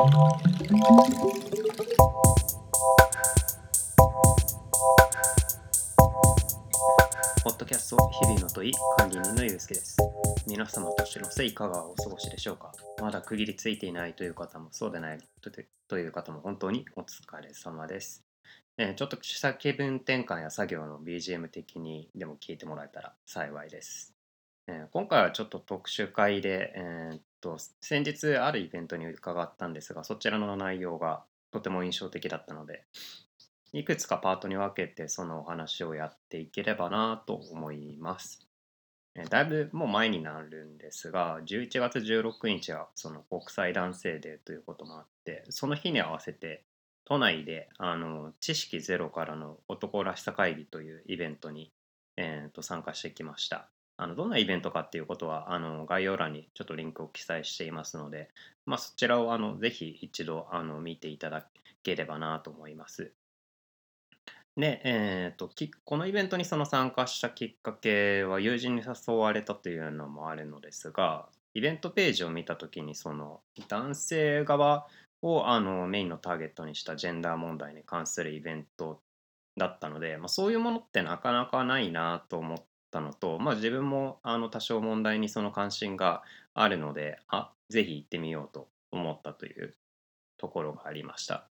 ポッドキャスト日々の問い管理人のゆうすけです。皆様年のせいかがお過ごしでしょうか？まだ区切りついていないという方もそうでないという方も本当にお疲れ様です。えーちょっと著作気分転換や作業の BGM 的にでも聞いてもらえたら幸いです。今回はちょっと特殊会で、えーっと先日あるイベントに伺ったんですがそちらの内容がとても印象的だったのでいくつかパートに分けてそのお話をやっていければなと思います。だいぶもう前になるんですが11月16日はその国際男性デーということもあってその日に合わせて都内であの知識ゼロからの男らしさ会議というイベントに、えーと参加してきました。あのどんなイベントかっていうことはあの概要欄にちょっとリンクを記載していますので、まあ、そちらをあのぜひ一度あの見ていただければなと思います。で、えー、とこのイベントにその参加したきっかけは友人に誘われたというのもあるのですがイベントページを見た時にその男性側をあのメインのターゲットにしたジェンダー問題に関するイベントだったので、まあ、そういうものってなかなかないなと思ったのと、まあ、自分もあの多少問題にその関心があるのであぜひ行ってみようと思ったというところがありました。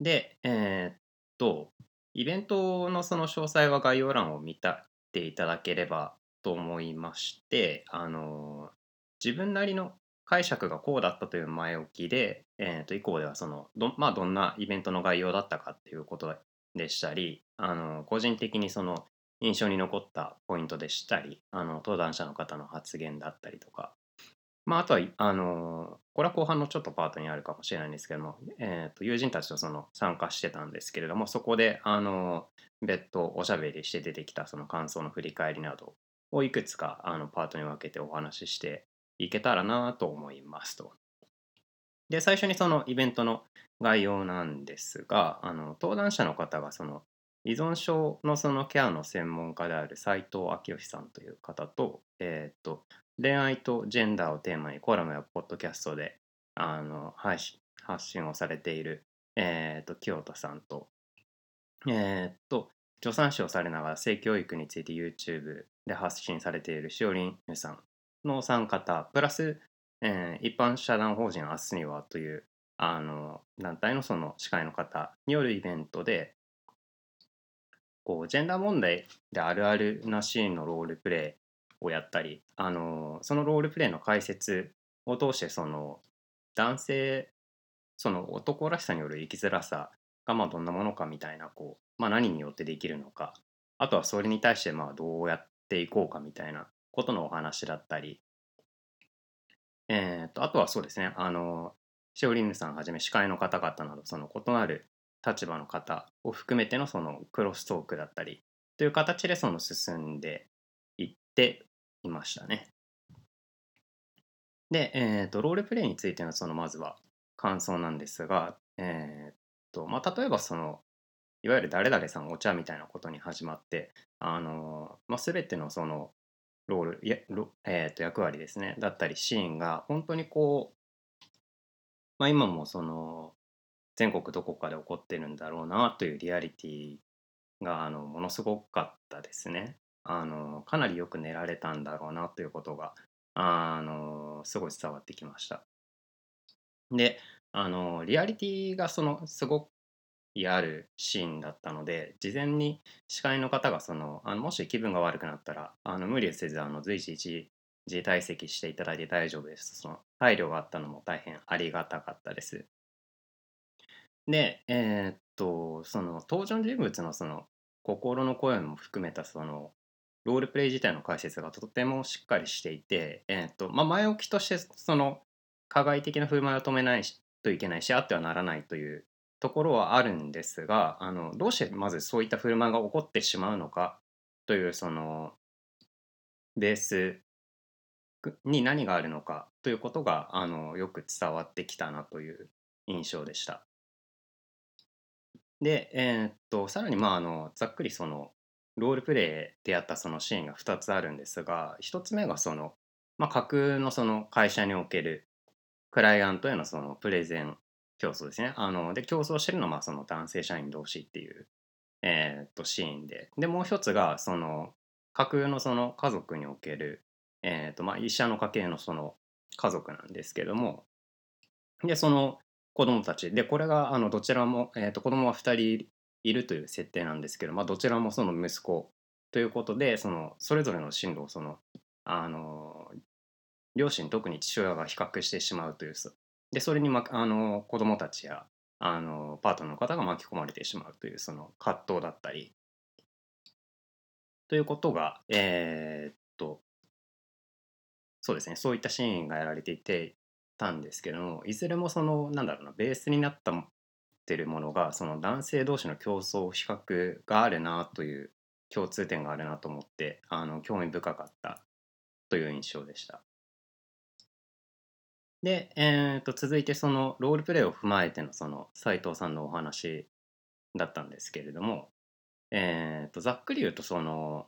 で、えーっと、イベントのその詳細は概要欄を見たていただければと思いまして、あの自分なりの解釈がこうだったという前置きで、えー、と以降ではそのど,、まあ、どんなイベントの概要だったかっていうことでしたりあの個人的にその印象に残ったポイントでしたりあの登壇者の方の発言だったりとか、まあ、あとはあのこれは後半のちょっとパートにあるかもしれないんですけども、えー、と友人たちとその参加してたんですけれどもそこであの別途おしゃべりして出てきたその感想の振り返りなどをいくつかあのパートに分けてお話ししていけたらなと思いますと。で最初にそのイベントの概要なんですがあの登壇者の方がその依存症のそのケアの専門家である斉藤昭義さんという方と,、えー、と恋愛とジェンダーをテーマにコラムやポッドキャストであの配信発信をされている、えー、と清田さんと,、えー、と助産師をされながら性教育について YouTube で発信されているしおりんゆさんのお三方プラス、えー一般社団法人明日にはというあの団体のその司会の方によるイベントでこうジェンダー問題であるあるなシーンのロールプレイをやったりあのそのロールプレイの解説を通してその男性その男らしさによる生きづらさがまあどんなものかみたいなこう、まあ、何によってできるのかあとはそれに対してまあどうやっていこうかみたいなことのお話だったり、えー、とあとはそうですねあのシオリンヌさんはじめ司会の方々などその異なる立場の方を含めてのそのクロストークだったりという形でその進んでいっていましたね。で、えー、とロールプレイについてのそのまずは感想なんですが、えーとまあ、例えばそのいわゆる誰々さんお茶みたいなことに始まってあの、まあ、全てのそのロールやロ、えー、と役割ですねだったりシーンが本当にこう、まあ、今もその全国どこかで起こってるんだろうなというリアリティがあのものすごかったですね。あのかなりよく練られたんだろうなということがあのすごい伝わってきました。であのリアリティがそのすごくあるシーンだったので事前に司会の方がそのあのもし気分が悪くなったらあの無理せずあの随時一時退席していただいて大丈夫です。その配慮があったのも大変ありがたかったです。でえーっとその登場人物のその心の声も含めたそのロールプレイ自体の解説がとてもしっかりしていて、えーっとまあ、前置きとしてその加害的な振る舞いを止めないといけないしあってはならないというところはあるんですがあのどうしてまずそういった振る舞いが起こってしまうのかというそのベースに何があるのかということがあのよく伝わってきたなという印象でした。で、えーっとさらにまああのざっくりそのロールプレイでやったそのシーンが2つあるんですが1つ目がその、まあ、架空のその会社におけるクライアントへのそのプレゼン競争ですね。あので競争してるのはその男性社員同士っていう、えー、っとシーンででもう一つがその架空のその家族における、えー、っとまあ医者の家系のその家族なんですけどもでその子供たち。でこれがあのどちらも、えー、と子供は2人いるという設定なんですけど、まあ、どちらもその息子ということでそのそれぞれの進路をそのあの両親特に父親が比較してしまうというでそれに、ま、あの子供たちやあのパートナーの方が巻き込まれてしまうというその葛藤だったりということがえー、っとそうですねそういったシーンがやられていてたんですけどもいずれもそのなんだろうなベースになったってるものがその男性同士の競争比較があるなという共通点があるなと思ってあの興味深かったという印象でした。で、えー、と続いてそのロールプレイを踏まえてのその斉藤さんのお話だったんですけれども、えー、とざっくり言うとその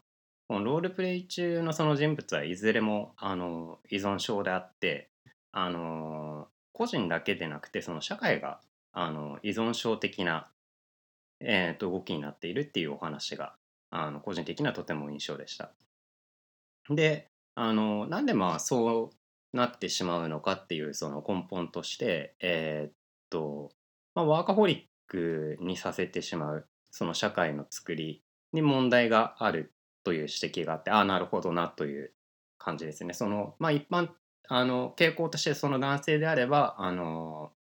このロールプレイ中のその人物はいずれもあの依存症であってあの個人だけでなくてその社会があの依存症的な、えー、と動きになっているっていうお話があの個人的にはとても印象でした。であのなんでまあそうなってしまうのかっていうその根本としてえー、っと、まあ、ワーカホリックにさせてしまうその社会の作りに問題があるという指摘があってああなるほどなという感じですね。そのまあ、一般あの傾向としてその男性であればあの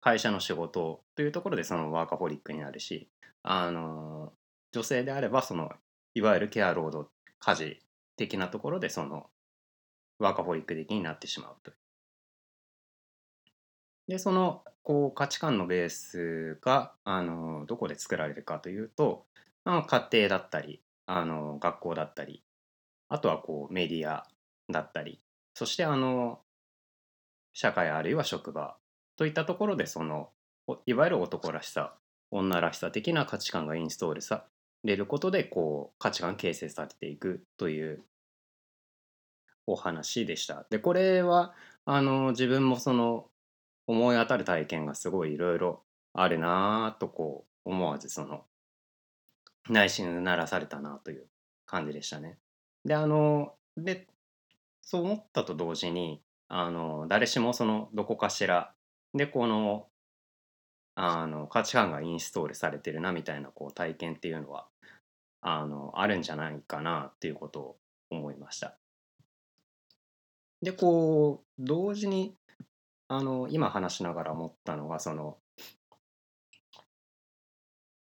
会社の仕事というところでそのワーカホリックになるしあの女性であればそのいわゆるケア労働家事的なところでそのワーカホリック的になってしまうと。でそのこう価値観のベースがあのどこで作られるかというとあ家庭だったりあの学校だったりあとはこうメディアだったりそしてあの社会あるいは職場といったところでそのいわゆる男らしさ女らしさ的な価値観がインストールされることでこう価値観形成されていくというお話でした。でこれはあの自分もその思い当たる体験がすごいいろいろあるなとこう思わずその内心うならされたなという感じでしたね。であのでそう思ったと同時にあの誰しもそのどこかしらでこのあの価値観がインストールされてるなみたいなこう体験っていうのはあのあるんじゃないかなっていうことを思いました。でこう同時にあの今話しながら思ったのがその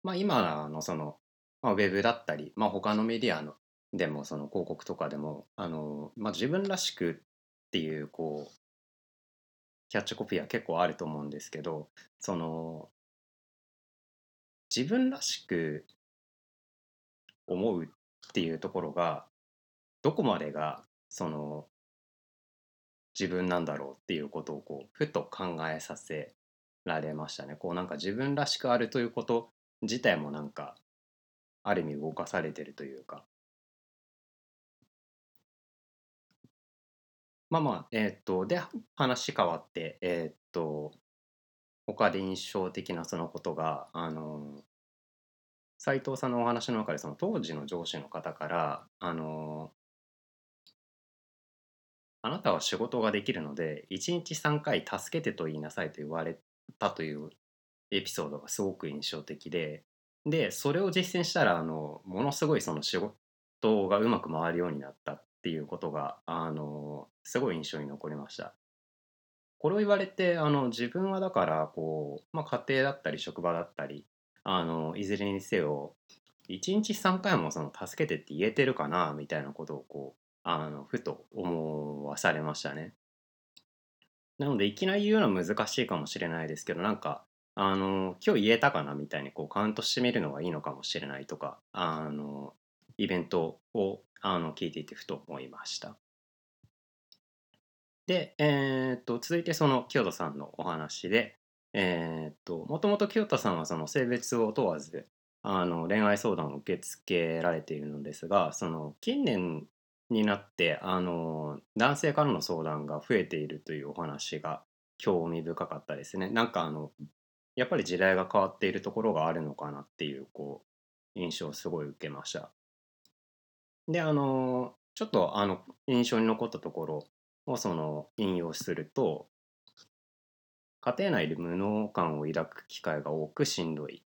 まあ今のその、まあ、ウェブだったり、まあ、他のメディアのでもその広告とかでもあの、まあ、自分らしくっていうこうキャッチコピーは結構あると思うんですけどその自分らしく思うっていうところがどこまでがその自分なんだろうっていうことをこうふと考えさせられましたね。こうなんか自分らしくあるということ自体もなんかある意味動かされてるというかまあまあ、えっ、と、で、話変わって、えっ、と、他で印象的なそのことが、あの、斉藤さんのお話の中で、その当時の上司の方から、あの、あなたは仕事ができるので、1日3回助けてと言いなさいと言われたというエピソードがすごく印象的で、で、それを実践したら、あの、ものすごいその仕事がうまく回るようになった。っていうことが、あの、すごい印象に残りました。これを言われて、あの、自分はだから、こう、まあ、家庭だったり職場だったり、あの、いずれにせよ、1日3回もその助けてって言えてるかなみたいなことをこうあのふと思わされましたね。なのでいきなり言うのは難しいかもしれないですけどなんかあの今日言えたかなみたいにこうカウントしてみるのがいいのかもしれないとかあのイベントをあの聞いていてふと思いました。で、えー、っと続いてその清田さんのお話で、えー、っともともと清田さんはその性別を問わずあの恋愛相談を受け付けられているのですがその近年になってあの男性からの相談が増えているというお話が興味深かったですね。なんかあのやっぱり時代が変わっているところがあるのかなっていうこう印象をすごい受けました。であのちょっとあの印象に残ったところをその引用すると家庭内で無能感を抱く機会が多くしんどい、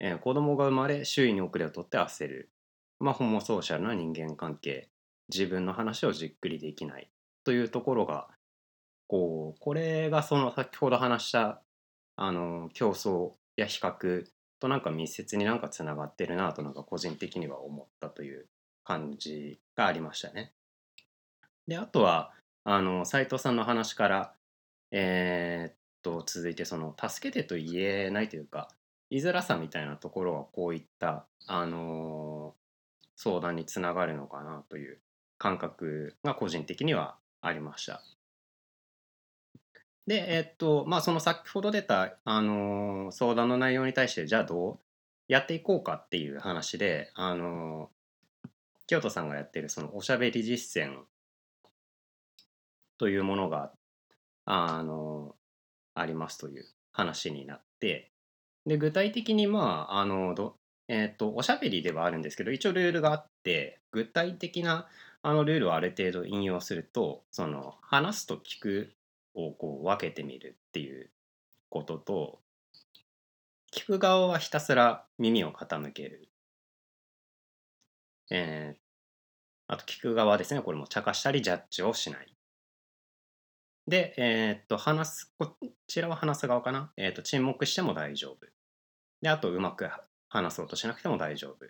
えー、子供が生まれ周囲に遅れをとって焦る、まあ、ホモソーシャルな人間関係。自分の話をじっくりできない。というところがこうこれがその先ほど話したあの競争や比較となんか密接になんかつながってるなとなんか個人的には思ったという感じがありましたね。であとはあの斉藤さんの話からえー、っと続いてその助けてと言えないというか言いづらさみたいなところはこういったあの相談につながるのかなという感覚が個人的にはありました。で、えっと、まあ、その先ほど出た、あのー、相談の内容に対して、じゃあどうやっていこうかっていう話で、あの京都さんがやってるそのおしゃべり実践というものが、あの、ありますという話になって、で、具体的に、まあ、あのど、えっと、おしゃべりではあるんですけど、一応ルールがあって、具体的なあのルールをある程度引用すると、その話すと聞くをこう分けてみるっていうことと、聞く側はひたすら耳を傾ける。えー、あと聞く側ですね、これも茶化したりジャッジをしない。で、えー、っと、話す、こちらは話す側かな？えー、っと、沈黙しても大丈夫。で、あと、うまく話そうとしなくても大丈夫。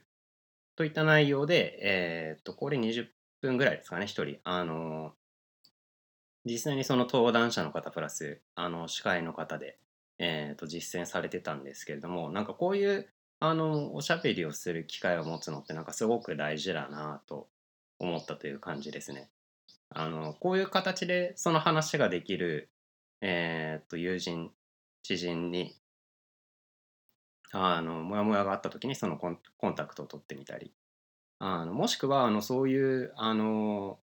といった内容で、え、っと、これ20分ぐらいですかね、一人。あの実際にその登壇者の方プラスあの司会の方で、えー、と実践されてたんですけれどもなんかこういうあのおしゃべりをする機会を持つのってなんかすごく大事だなと思ったという感じですね。あのこういう形でその話ができる、えー、と友人知人にあのモヤモヤがあった時にそのコンコンタクトを取ってみたりあのもしくはあのそういうあの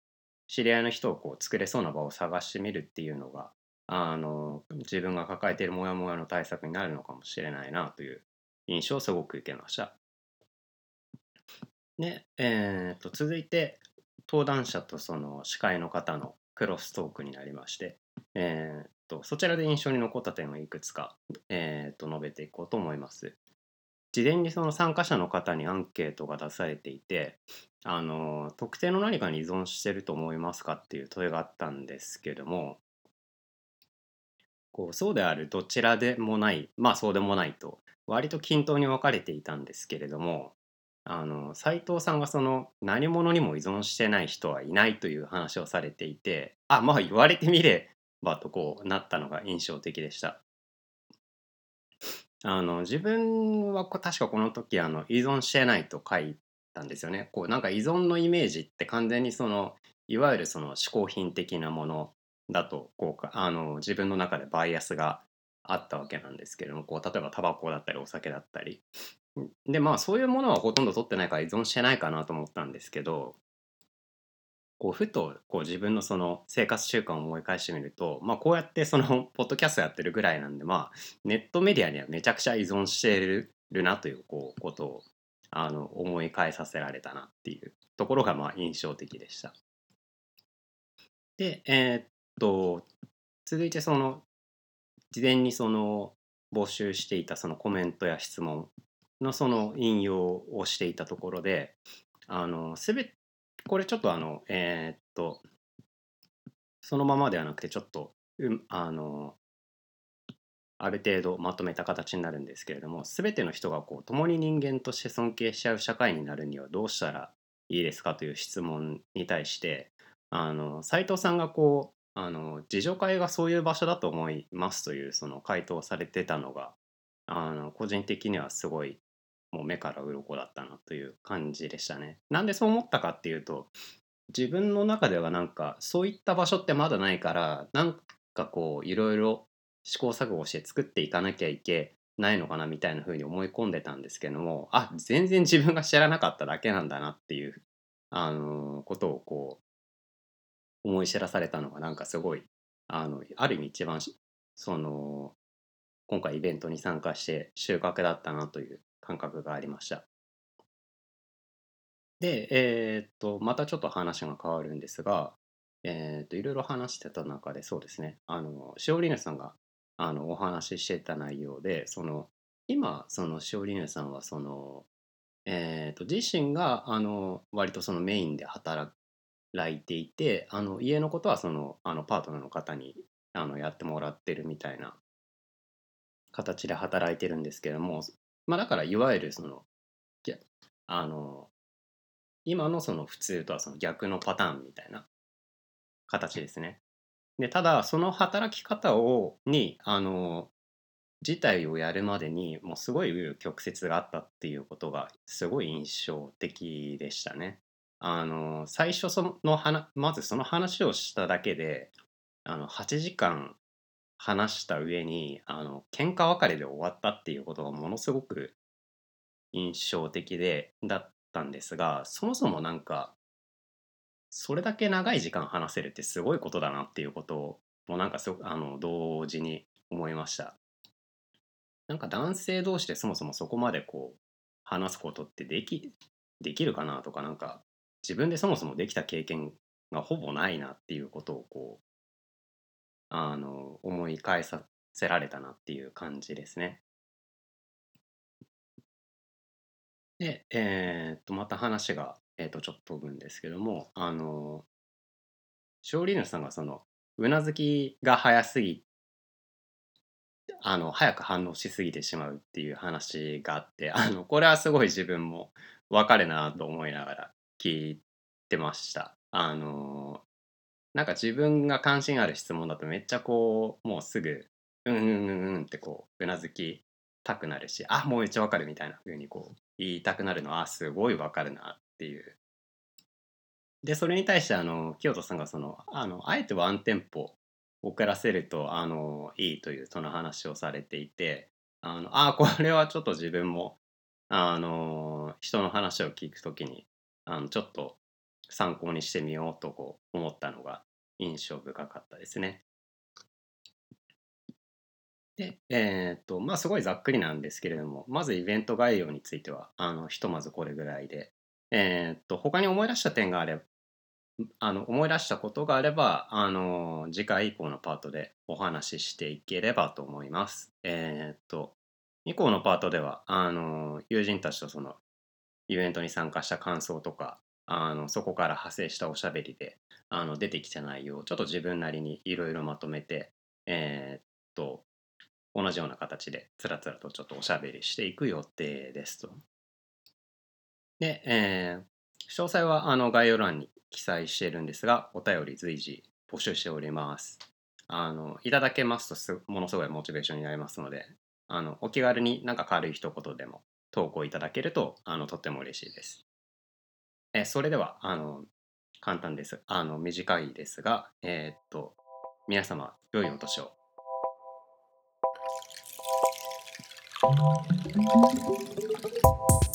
知り合いの人をこう作れそうな場を探してみるっていうのがあの自分が抱えているモヤモヤの対策になるのかもしれないなという印象をすごく受けました。で、えー、と続いて登壇者とその司会の方のクロストークになりまして、えー、とそちらで印象に残った点をいくつか、えー、と述べていこうと思います。事前にその参加者の方にアンケートが出されていてあの特定の何かに依存してると思いますかっていう問いがあったんですけどもこうそうであるどちらでもないまあそうでもないと割と均等に分かれていたんですけれどもあの斉藤さんがその何者にも依存してない人はいないという話をされていてあまあ言われてみればとこうなったのが印象的でした。あの自分は確かこの時あの依存してないと書いたんですよね。こうなんか依存のイメージって完全にそのいわゆるその嗜好品的なものだとこうあの自分の中でバイアスがあったわけなんですけれどもこう例えばタバコだったりお酒だったりでまあそういうものはほとんど取ってないから依存してないかなと思ったんですけどこうふとこう自分のその生活習慣を思い返してみると、まあ、こうやってその ポッドキャストやってるぐらいなんで、まあ、ネットメディアにはめちゃくちゃ依存してるなというこうことをあの思い返させられたなっていうところがまあ印象的でした。で、えー、っと続いてその事前にその募集していたそのコメントや質問のその引用をしていたところであの全これちょっとあのえー、っとそのままではなくてちょっと、う、あのある程度まとめた形になるんですけれども全ての人がこう共に人間として尊敬し合う社会になるにはどうしたらいいですかという質問に対してあの斉藤さんがこうあの自助会がそういう場所だと思いますというその回答をされてたのがあの個人的にはすごいもう目から鱗だったなという感じでしたね。なんでそう思ったかっていうと自分の中ではなんかそういった場所ってまだないからなんかこういろいろ試行錯誤して作っていかなきゃいけないのかなみたいな風に思い込んでたんですけどもあ全然自分が知らなかっただけなんだなっていうあのことをこう思い知らされたのがなんかすごいあのある意味一番その今回イベントに参加して収穫だったなという感覚がありました。で、えーっと、またちょっと話が変わるんですが、えーっと、いろいろ話してた中で、そうですね、あの、しおりぬさんがあのお話ししてた内容で、その、今、そのしおりぬさんは、その、えーっと、自身が、あの、割とそのメインで働いていて、あの、家のことは、その、あの、パートナーの方に、あの、やってもらってるみたいな形で働いてるんですけども、まあ、だから、いわゆる、その、あの、今のその普通とはその逆のパターンみたいな形ですね。でただその働き方をにあの事態をやるまでにもうすごい曲折があったっていうことがすごい印象的でしたね。あの最初その話まずその話をしただけであの8時間話した上にあの喧嘩別れで終わったっていうことがものすごく印象的でだったんですがそもそもなんかそれだけ長い時間話せるってすごいことだなっていうことをもうなんかすごくあの同時に思いました。なんか男性同士でそもそもそこまでこう話すことってできできるかなとかなんか自分でそもそもできた経験がほぼないなっていうことをこうあの思い返させられたなっていう感じですね。で、えーっと、また話が、えーっと、ちょっと飛ぶんですけども、あの、勝利主さんがその、うなずきが早すぎ、あの、早く反応しすぎてしまうっていう話があって、あの、これはすごい自分もわかるなと思いながら聞いてました。あの、なんか自分が関心ある質問だとめっちゃこう、もうすぐ、うんうんうんうんってこう、うなずきたくなるし、あ、もうめっちゃわかるみたいな風にこう、言いたくなるのはすごいわかるなっていう。でそれに対してあの清人さんがそのあのあえてワンテンポ遅らせるとあのいいというその話をされていてあのあこれはちょっと自分もあの人の話を聞くときにあのちょっと参考にしてみようとこう思ったのが印象深かったですね。で、えーっと、まあ、すごいざっくりなんですけれども、まずイベント概要については、あの、ひとまずこれぐらいで、えーっと、他に思い出した点があれば、あの、思い出したことがあれば、あの、次回以降のパートでお話ししていければと思います。えーっと、以降のパートでは、あの、友人たちとその、イベントに参加した感想とか、あの、そこから派生したおしゃべりで、あの、出てきた内容をちょっと自分なりにいろいろまとめて、えーっと、同じような形でつらつらとちょっとおしゃべりしていく予定ですと。で、えー、詳細はあの概要欄に記載しているんですが、お便り随時募集しております。あの、いただけますとものすごいモチベーションになりますので、あの、お気軽になんか軽い一言でも投稿いただけると、あの、とっても嬉しいです。えそれでは、あの、簡単です。あの、短いですが、えー、っと、皆様、良いお年を。Thank you.